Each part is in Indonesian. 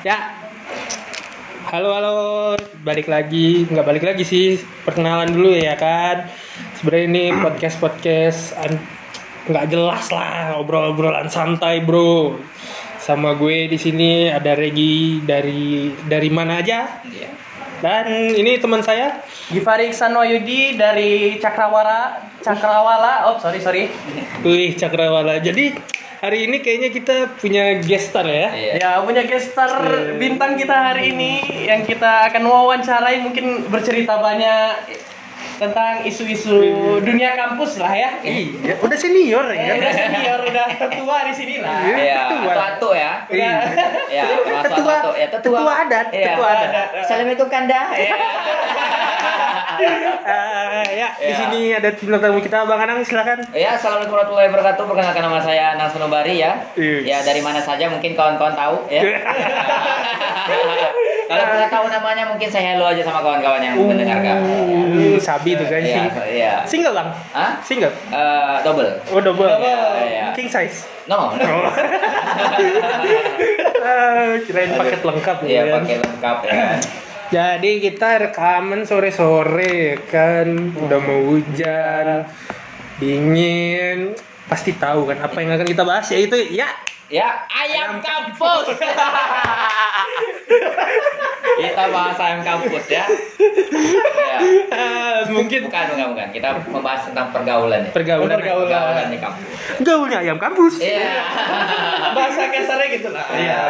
Ya. Halo halo, balik lagi, nggak balik lagi sih, perkenalan dulu ya kan. Sebenarnya ini podcast podcast nggak jelas lah, obrol-obrolan santai bro. Sama gue di sini ada Regi dari dari mana aja. Iya. Dan ini teman saya. Givari Iksanwayudi dari Cakrawala Cakrawala oh sorry sorry Wih, Cakrawala. Jadi hari ini kayaknya kita punya guest star ya. Iya. ya punya guest star Iya. bintang kita hari ini yang kita akan wawancarai mungkin bercerita banyak tentang isu-isu dunia kampus lah ya Iya, udah senior Eh, ya. udah senior udah tua di sini lah Iya. Iya, Ketua. atu-atu ya. Iya. Ya. Ya, tetua. ketua adat, Iya. ketua adat. Assalamualaikum Kanda. Iya. Eh, ya, di Iya. sini ada bintang tamu kita, Bang Anang silakan. Ya, assalamualaikum warahmatullahi wabarakatuh. Perkenalkan nama saya Anang Sunubari ya. Yes. Ya, dari mana saja mungkin kawan-kawan tahu ya. Kalau nggak tahu namanya mungkin saya hello aja sama kawan-kawan yang mendengarkan. Uh, sabi tuh kan Iya, sing- iya. Single bang? Hah? Single? Eh, double. Oh double. Iya. King size. No. Ah, kirain paket lengkap Iya, ya. pakai lengkap ya. Jadi kita rekaman sore-sore kan, udah mau hujan, dingin, pasti tahu kan apa yang akan kita bahas yaitu ya Ya, ayam kampus. Kita bahas ayam kampus ya. ya. mungkin Bukan, bukan, bukan. Kita membahas tentang pergaulan ya. pergaulan Pergaulan. Pergaulan di kampus. gaulnya ayam kampus. Iya. bahasa kasarnya gitu lah Iya.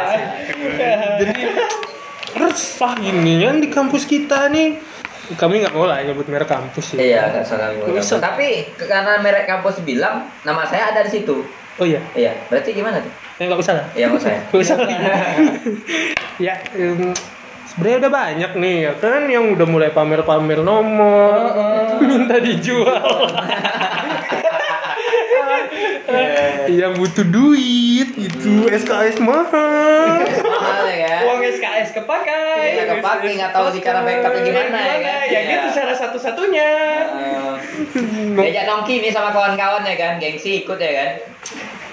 Jadi resah gini kan di kampus kita nih. Kami nggak mau lah nyebut merek kampus ya. Iya, nggak salah Nggak usah. Tapi karena merek kampus bilang nama saya ada di situ. Oh iya, Iya, berarti gimana tuh? ya nggak usah lah. Iya, mau saya. Nggak usah ya, sebenarnya udah banyak nih ya kan yang udah mulai pamer-pamer nomor, minta dijual. Yang butuh duit gitu, SKS mahal. Mahal ya kan? uang SKS kepakai Iya, kepake nggak tahu di cara backupnya gimana ya kan? ya Iya. gitu cara satu-satunya Eh, Diajak nongki nih sama kawan-kawan ya kan, gengsi ikut ya kan.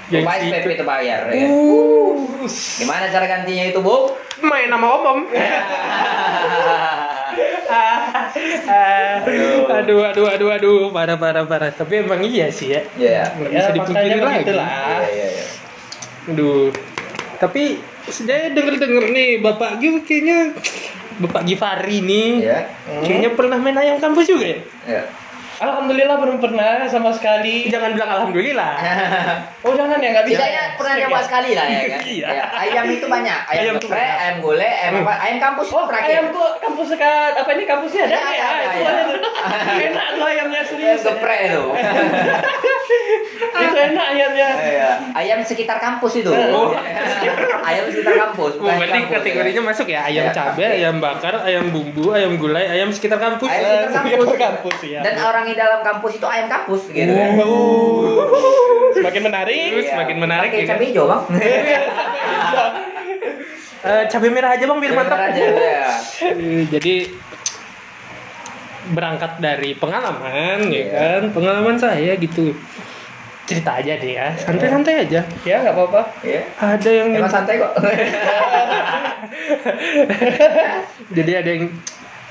Gengsi ikut. itu bayar ya. Uh, Gimana cara gantinya itu, Bu? main nama om. aduh, aduh, aduh, aduh, parah, parah, parah. Tapi emang iya sih ya. Iya. Nggak Ya, bisa dipungkiri lagi. begitulah. Iya, iya, iya. Aduh. Tapi saya denger-denger nih Bapak Gil kayaknya Bapak Givari nih Iya. kayaknya pernah main ayam kampus juga ya? Iya. Alhamdulillah belum pernah sama sekali Jangan bilang alhamdulillah. oh jangan ya nggak bisa Tidaknya pernah nyoba sekali lah ya kan. Iya. Ya, ayam itu banyak. Ayam, Ayam geprek, banyak. ayam gulai, ayam apa? Ayam kampus itu Oh, terakhir. ayam kok kampus sekat apa ini kampusnya ada Ada, ya? ada, itu ada. ada tuh. Enak tuh ayamnya Ayam serius. geprek itu. itu enak ayamnya. Iya. Ayam sekitar kampus itu. Oh. ayam sekitar kampus. Oh, bukan berarti kampus, kategorinya masuk ya ayam Iya. cabai, ayam bakar, ayam bumbu, ayam gulai, ayam sekitar kampus. Ayam sekitar Ayam kampus. kampus ya. Dan orang di dalam kampus itu ayam kampus gitu kan. Uh, Semakin menarik. Terus semakin menarik Pakai ya kan? cabai hijau, Bang. Eh, cabai merah aja bang biar mantap. aja ya. Jadi berangkat dari pengalaman ya Iya. kan, pengalaman saya gitu. Cerita aja deh ya, santai-santai aja. Ya nggak apa-apa. Iya. Ada yang Emang santai kok. jadi ada yang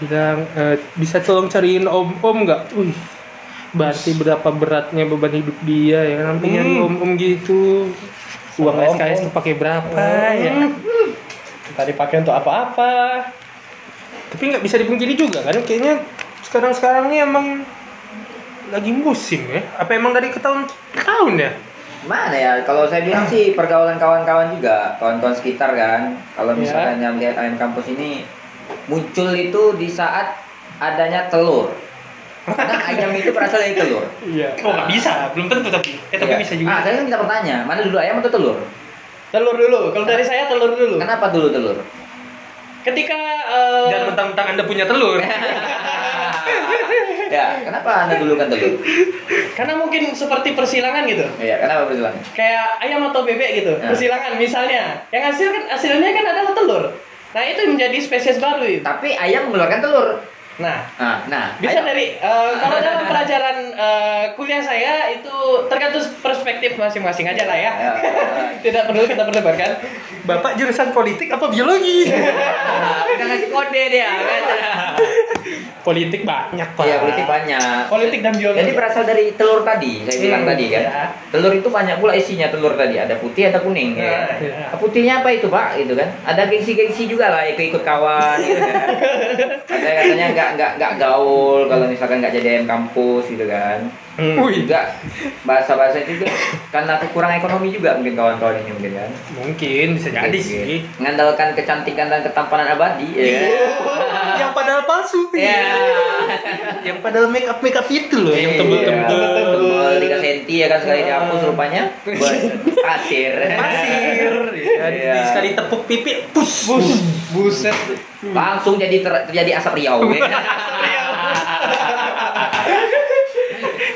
bilang eh, bisa tolong cariin om om nggak? Wih, berarti berapa beratnya beban hidup dia ya kan? Sampai nyari Hmm. om om gitu. Uang Om-om. SKS kepake berapa ya? Tadi pakai untuk apa-apa? Tapi nggak bisa dipungkiri juga kan? Kayaknya sekarang-sekarang ini emang lagi musim ya? Apa emang dari ke tahun ke tahun ya? Mana ya? Kalau saya bilang sih pergaulan kawan-kawan juga, kawan-kawan sekitar kan. Kalau Ya. misalnya melihat ayam kampus ini muncul itu di saat adanya telur. Karena ayam itu berasal dari telur. Iya. Oh nggak bisa, belum tentu tapi. Eh tapi Iya. bisa juga. Ah, saya kan kita bertanya, mana dulu ayam atau telur? Telur dulu. Kalau dari saya telur dulu. Kenapa dulu telur? Ketika eh, Dan mentang-mentang anda punya telur. ya, kenapa anda dulu kan telur? karena mungkin seperti persilangan gitu. Iya, kenapa berjuang? Kayak ayam atau bebek gitu. Ya. Persilangan misalnya. Yang hasil kan hasilnya kan adalah telur. Nah, itu menjadi spesies baru itu. Tapi ayam mengeluarkan telur. Nah, Nah, nah, bisa ayo. dari eh, kalau dalam pelajaran eh, kuliah saya itu tergantung perspektif masing-masing aja lah ya. Ya, ya. Tidak perlu kita perdebatkan. Bapak jurusan politik apa biologi? Nah, udah ngasih kode dia kan. politik banyak pak. Iya, politik banyak. Politik dan biologi. Jadi berasal dari telur tadi, saya bilang Hmm, tadi kan. ya. Telur itu banyak pula isinya telur tadi, ada putih, ada kuning ya. Ya. Putihnya apa itu pak? Itu kan. Ada gengsi-gengsi juga lah, ikut-ikut kawan, gitu kan. Ada katanya nggak nggak nggak gaul kalau misalkan nggak jadi ayam kampus gitu kan. Hmm. Wih, Juga bahasa-bahasa itu juga karena kurang ekonomi juga mungkin kawan-kawan ini mungkin kan. mungkin bisa jadi sih. Mengandalkan kecantikan dan ketampanan abadi ya. yang padahal palsu. Ya. yang padahal make up make up itu loh, yang tebel-tebel. Tebel 3 cm ya kan sekali dihapus rupanya buat pasir. Pasir, ya, Iya. sekali tepuk pipi, pus, Bus, buset. Langsung jadi ter- terjadi asap riau. ya.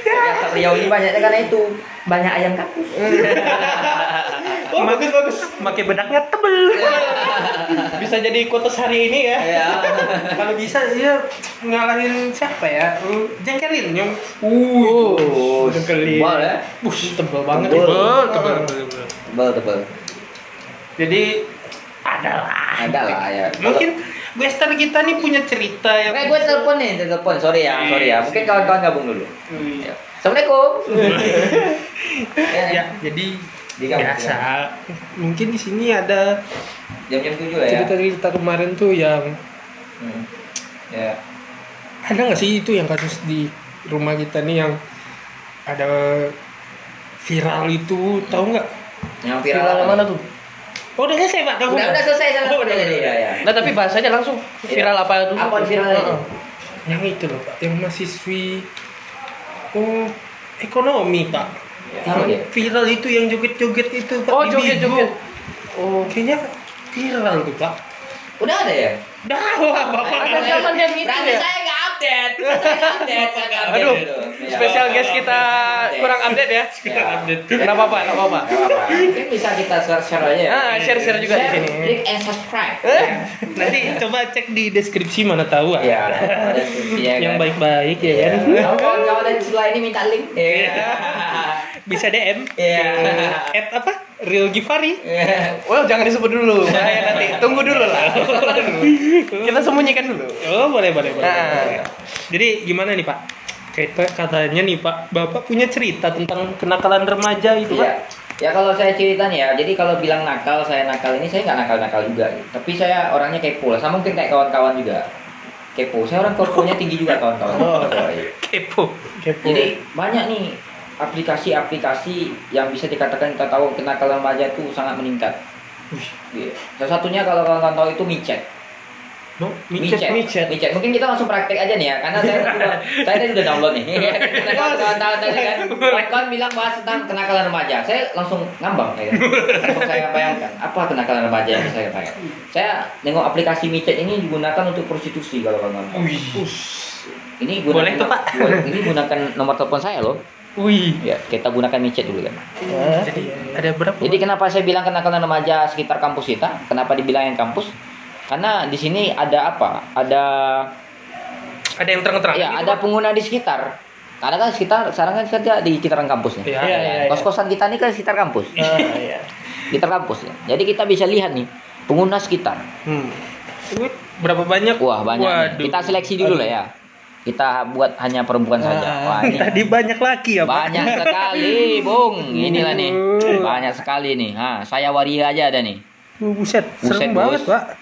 Asap riau ini banyaknya karena itu banyak ayam kampus. Oh, bagus bagus. Pakai bedaknya tebel. Bisa jadi kotos hari ini ya. Ya. Kalau bisa dia ngalahin siapa ya? Jengkelin yang Uh, Jengkelin. tebal ya. Bush, tebel banget. Tebel. tebel, tebel, tebel, tebel. Tebal tebal. Jadi ada lah. Ada lah ya. Mungkin Wester kita nih punya cerita yang Oke, gue telepon nih, telepon. Sorry ya, sorry ya. Mungkin kawan-kawan gabung dulu. Iya. Ya. Assalamualaikum. ya, ya, jadi Di kampus, biasa. Mungkin di sini ada Jam-jam tujuh lah ya. cerita-cerita kemarin tuh yang Hmm. Ya. ada nggak sih itu yang kasus di rumah kita nih yang ada viral itu tahu nggak? Yang viral Viral mana tuh? Oh udah selesai pak kamu? Udah udah selesai sama Oh, udah udah, jadi udah. ya. ya. Nah, tapi bahasanya langsung viral apa dulu? Apa viralnya itu? Yang itu loh pak, yang mahasiswi oh ekonomi pak. Ya, apa dia? Viral itu yang joget-joget itu pak. Oh, joget-joget. Oh kayaknya viral tuh pak. Udah ada ya? Dah wah bapak. Ada zaman yang itu Berarti ya? saya nggak update. Saya update. saya nggak update Aduh. Ya. Spesial guest kita kurang update ya. Ya. Kenapa Pak? Kenapa Pak? Nggak apa-apa. Mungkin bisa kita share aja ya. Ah, share-share juga di sini. Klik and subscribe. Eh? Nanti coba cek di deskripsi mana tahu ah. Iya, ada deskripsinya yang kan. baik-baik ya Iya. kan. Kalau kawan-kawan dari sebelah ini minta link. Iya. Bisa DM. Iya. Ke At apa? Real Givari. Iya. Well, jangan disebut dulu. Bahaya nanti. Tunggu dulu lah. Kita sembunyikan dulu. Oh boleh boleh boleh. Ah. Jadi gimana nih Pak? Kita katanya nih Pak, Bapak punya cerita tentang kenakalan remaja itu Iya. Pak? Ya kalau saya cerita nih ya, jadi kalau bilang nakal, saya nakal ini saya nggak nakal-nakal juga. Tapi saya orangnya kepo lah, sama mungkin kayak kawan-kawan juga. Kepo, saya orang keponya tinggi juga kawan-kawan. Oh. iya. Kepo. Kepo. Jadi banyak nih aplikasi-aplikasi yang bisa dikatakan kita tahu kenakalan remaja itu sangat meningkat. Iya. Salah satunya kalau kawan-kawan tahu itu micet. No, Micet. micet. micet. Mungkin kita langsung praktek aja nih ya, karena saya udah, saya tadi udah download nih. Karena kawan-kawan tadi kan, kawan bilang bahas tentang kenakalan remaja. Saya langsung ngambang ya. Langsung saya bayangkan, apa kenakalan remaja yang saya bayangkan. Saya nengok aplikasi micet ini digunakan untuk prostitusi kalau kawan-kawan. tahu. Ini gunakan, Boleh tuh, Pak. Ini gunakan nomor telepon saya loh. Wih. Ya, kita gunakan micet dulu kan. Nah, Jadi ada berapa? Jadi kenapa saya bilang kenakalan remaja sekitar kampus kita? Kenapa dibilangin kampus? Karena di sini ada apa? Ada ada yang terang-terang. ya ada Pak? pengguna di sekitar. Karena kan sekitar sekarang kan kita di sekitaran kampus nih. Iya, iya, iya, iya. Kos-kosan kita ini kan sekitar kampus. Ah, iya. Sekitar kampus ya. Jadi kita bisa lihat nih pengguna sekitar. Hmm. Berapa banyak? Wah, banyak. Kita seleksi dulu lah ya. Kita buat hanya perempuan saja. Ah, Wah, ini Tadi banyak laki ya Pak? banyak sekali, Bung. Inilah nih. Banyak sekali nih. Ha, saya waria aja ada nih. Uh, Buset, Buset, serem banget Pak.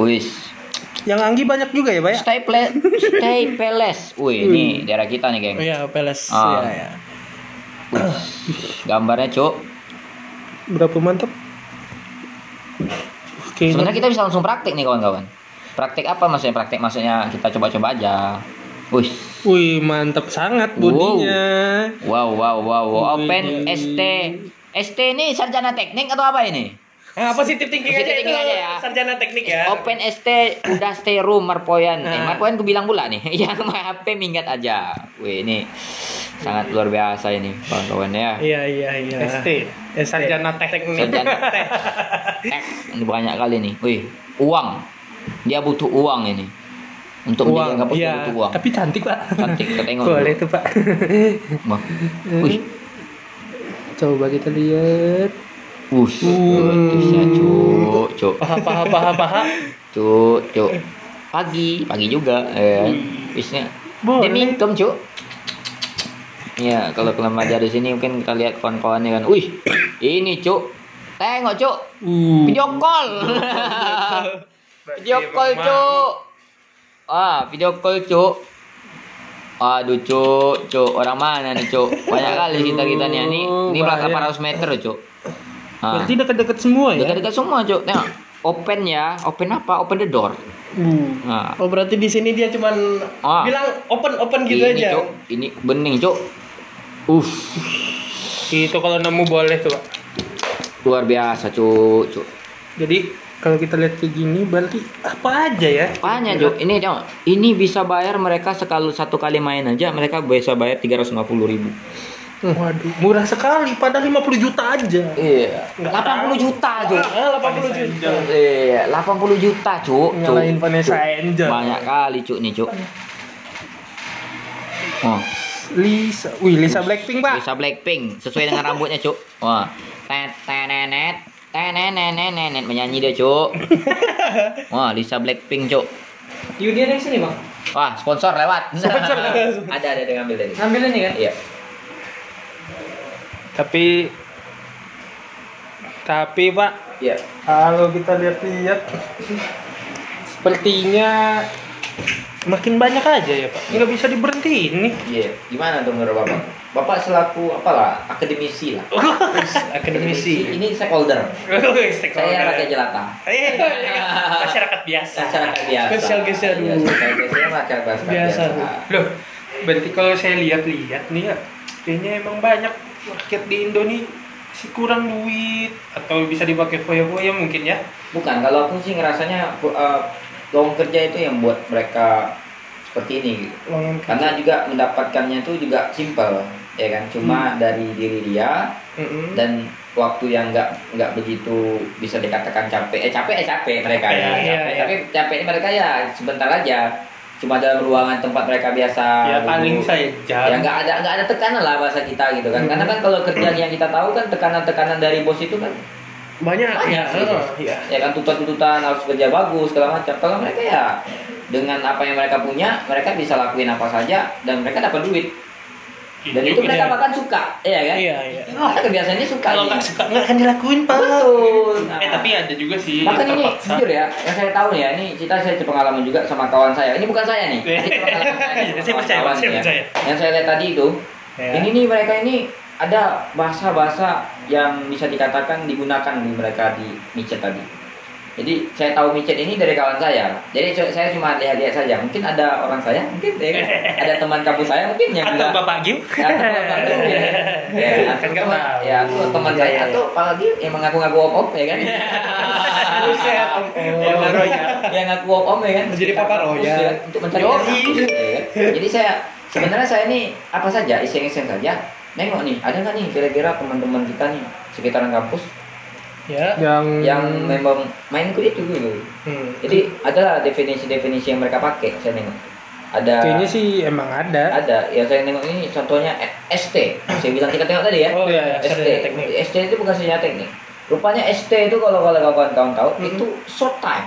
Wis. Yang Anggi banyak juga ya Pak ya? Stay play, stay peles. Wih, ini daerah kita nih, geng. Iya, Peles. Ah. Iya, iya. Gambarnya, Cuk. Berapa mantap? Oke. Sebenarnya kita bisa langsung praktek nih, kawan-kawan. Praktek apa maksudnya? Praktek maksudnya kita coba-coba aja. Wih. Wih, mantap sangat bodinya. Wow, wow, wow, wow. Wih. Open ST. ST ini sarjana teknik atau apa ini? Nah, positif thinking aja Positive itu thinking aja ya. sarjana teknik ya. Open ST udah stay room Marpoyan. Eh, Nah. Marpoyan ku bilang pula nih. Yang HP minggat aja. Wih, ini sangat luar biasa ini, kawan-kawan ya. Iya, iya, iya. ST. Eh, sarjana teknik. Sarjana teh. Ini banyak kali nih. Wih, uang. Dia butuh uang ini. Untuk uang. kampus Iya, butuh uang. tapi cantik pak. Cantik, kita tengok Boleh tuh pak. Wah. Wih, Coba kita lihat. Wush, Uh. bisa cuk, cuk, Paha paha paha paha. cuk, cuk. Pagi, pagi juga, ya. kan? Bisnya. Boleh. Dia mingkem, cuk. Ya, kalau belajar di sini mungkin kita lihat kawan-kawannya kan. Wih, ini cuk. Tengok cuk, Uh. video call. video call cuk. Ah, video call cuk. Aduh cuk, cuk. Orang mana nih cuk? Banyak kali kita kita nih. Ini, ini belakang Bahaya. 400 meter cuk. Ah. Berarti dekat-dekat semua ya? Dekat-dekat semua, Cuk. Tengok. Open ya. Open apa? Open the door. Uh. Nah. Oh berarti di sini dia cuman Ah. bilang open open gitu ini, aja. Cuk. Ini bening, Cuk. Uff, Itu kalau nemu boleh tuh pak. luar biasa, Cuk. Cuk. Jadi kalau kita lihat kayak gini berarti apa aja ya? Apanya, Cuk? Ini tengok. Ini bisa bayar mereka sekali satu kali main aja, mereka bisa bayar 350 ribu. Waduh, murah sekali. Padahal 50 juta aja. Iya. Nggak 80 juta, Cuk. Ah, 80 juta. Iya, 80 juta, Cuk. Nyalain Vanessa. Angel. Banyak kali, Cuk, nih, Cuk. Oh. Lisa, wih Lisa Blackpink pak. Bisa Blackpink sesuai dengan rambutnya, Cuk. Wah. Tet tenenet tenenenenenet menyanyi dia, Cuk. Wah, Lisa Blackpink, Cuk. Yudi ada yang sini bang. Wah, sponsor lewat. Sponsor. ada ada yang ngambil tadi. Ngambil ini kan? Iya. Tapi tapi pak Iya. kalau kita lihat-lihat sepertinya makin banyak aja ya pak. Nggak bisa diberhentiin nih. Iya. Gimana tuh menurut Bapak? Bapak selaku apalah akademisi lah. Akademisi. Ini stakeholder. Saya rakyat jelata. Eh, masyarakat biasa. Masyarakat biasa. Spesial geser Iya, dulu. spesial geser masyarakat biasa. Biasa. Loh, berarti kalau saya lihat-lihat nih ya, kayaknya emang banyak rakyat di Indo nih masih kurang duit atau bisa dipakai foya-foya mungkin ya. Bukan, kalau aku sih ngerasanya uh, kerja itu yang buat mereka seperti ini gitu. Karena juga mendapatkannya itu juga simpel, ya kan? Cuma dari diri dia Mm-mm. dan waktu yang nggak nggak begitu bisa dikatakan capek. Eh capek eh capek mereka ya, Iya, capek. iya. Tapi capeknya mereka ya sebentar aja. Cuma dalam ruangan tempat mereka biasa. ya paling saya. Ya nggak ada nggak ada tekanan lah bahasa kita gitu kan. Hmm. Karena kan kalau kerjaan yang kita tahu kan tekanan-tekanan dari bos itu kan Banyak. Banyak, ya. ah, Iya. ya kan tuntutan-tuntutan harus kerja bagus segala macam. Kalau mereka ya dengan apa yang mereka punya, mereka bisa lakuin apa saja dan mereka dapat duit. Dan itu juga. mereka bahkan suka, iya kan? Iya iya. Mereka biasanya suka. kalau nggak suka nggak akan dilakuin pak. Betul. Nah, Eh tapi ada juga sih Bahkan ini jujur ya, yang saya tahu ya, ini cerita saya pengalaman juga sama kawan saya. Ini bukan saya nih. Eh, Ini pengalaman saya percaya, kawan-kawan saya ya. percaya. Yang saya lihat tadi itu, Ya. ini nih mereka ini ada bahasa-bahasa yang bisa dikatakan digunakan di mereka di micet tadi. Jadi saya tahu micet ini dari kawan saya. Jadi saya- cuma lihat-lihat saja. Mungkin ada orang saya, mungkin ya, kan? ada teman kampus saya mungkin yang atau juga bapak Gim. Ya, atau teman Gim, ya. Ya, atau Kan teman, ya, atau teman Iya, saya iya, atau apalagi yang mengaku-ngaku om om ya kan. Buset, Om. Yang ngaku yang ngaku om om ya kan. Jadi Papa Roya. Ya, Untuk mencari ya kan? Jadi saya sebenarnya saya ini apa saja iseng-iseng saja. Nengok nih, ada nggak nih kira-kira teman-teman kita nih sekitaran kampus Ya. yang yang memang main kulit itu gitu. Hmm. Jadi adalah definisi-definisi yang mereka pakai saya nengok. Ada kayaknya sih emang ada. ada ya saya nengok ini contohnya eh, ST saya bilang kita tengok tadi ya Oh iya, ST sarjana teknik. ST itu bukan sarjana teknik rupanya ST itu kalau kalau kawan-kawan tahu Hmm. itu short time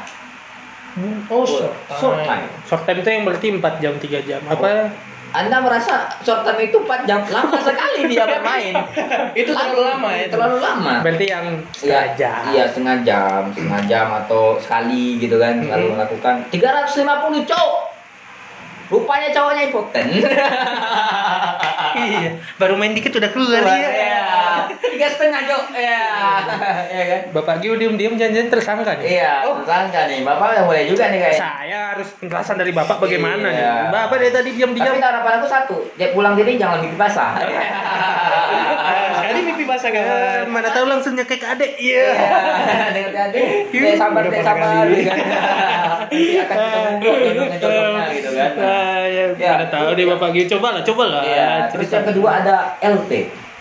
Oh, short short time Short time itu yang berarti 4 jam 3 jam. Apa? Anda merasa short time itu 4 jam lama sekali dia bermain Itu terlalu lama ya. terlalu lama Berarti yang setengah jam. iya setengah jam, setengah jam atau sekali gitu kan, selalu Mhm. melakukan 350 cowok. Rupanya cowoknya impoten. Iya, baru main dikit udah keluar ya. Tiga setengah cowok. Iya. Iya kan? Bapak Gio diem-diem janjian tersangka nih. Iya, tersangka nih. Bapak yang boleh juga nih kayaknya. Saya harus penjelasan dari Bapak bagaimana Iya. nih. Bapak dari tadi Tapi diam-diam. harapan aku satu, dia pulang diri jangan mimpi basah. Ah, Sekali mimpi basah Eh, kawan. mana tahu langsung nyekek adek. Iya. Iya, dengar tadi. Eh sabar, Udah deh pernah sabar kali. gitu kan. Akan ketemu gitu kan. Ya, Ya. mana tahu deh Bapak Gio coba lah, coba lah. Iya, terus yang kedua ada LT.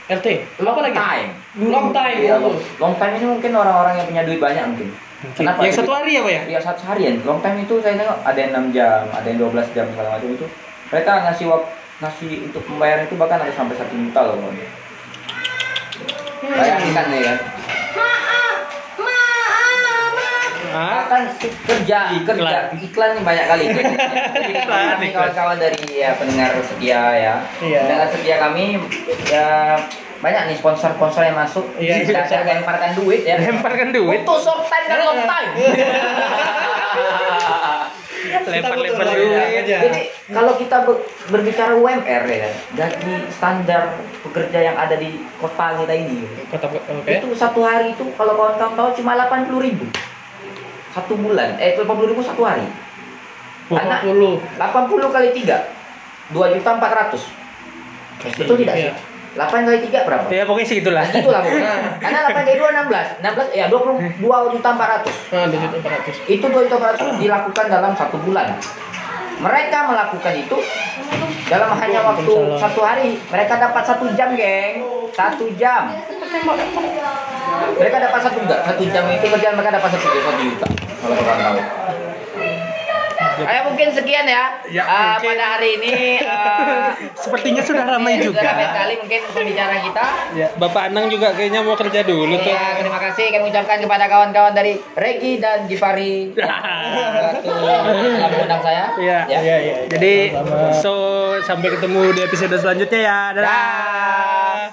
RT. Apa lagi? Time. Long time. Iya, Oh. long, long time ini mungkin orang-orang yang punya duit banyak mungkin. Kenapa? Yang satu hari apa ya? Iya satu harian. Long time itu saya tengok ada yang 6 jam, ada yang 12 jam segala macam itu. Mereka ngasih waktu ngasih untuk membayar itu bahkan ada sampai satu juta loh. Bayangkan nih kan. Kan kerja, kerja, iklan nih banyak kali. Iklan, kami iklan. kawan-kawan dari ya pendengar setia ya. Iya. Pendengar setia kami ya banyak nih sponsor-sponsor yang masuk. Iya, sponsor. ada lemparkan duit ya. lemparkan duit. Untuk short time dan long time. Lempar-lempar duit. Jadi kalau kita ber- berbicara UMR ya, gaji standar pekerja yang ada di kota kita ini, Kota oke. itu satu hari itu kalau kawan-kawan tahu cuma 80 ribu satu bulan, eh 80 ribu satu hari. Anak 20. 80 kali 3 2 juta 400 Betul tidak sih? Iya. 8 kali 3 berapa? Ya pokoknya segitulah. Nah, gitu lah pokoknya. Karena 8 kali 2 16 16 ya 22 juta 400 Nah, 2 juta 400. Itu 2 juta 400 dilakukan dalam satu bulan Mereka melakukan itu dalam hanya waktu satu hari Mereka dapat satu jam geng. Satu jam. Mereka dapat satu jam Satu jam itu kerjaan mereka dapat satu juta Kalau kalian tahu Ayo mungkin sekian ya, Ya, Ah, mungkin. pada hari ini ah, Sepertinya sudah ramai ini juga. Sudah ramai sekali mungkin pembicaraan kita. Ya, Bapak Anang juga kayaknya mau kerja dulu tuh. Ya, terima kasih kami ucapkan kepada kawan-kawan dari Regi dan Jifari waktu telah mengundang saya. Iya. Ya. Iya, iya. Jadi Sama-sama. so sampai ketemu di episode selanjutnya ya. Dadah. Dah.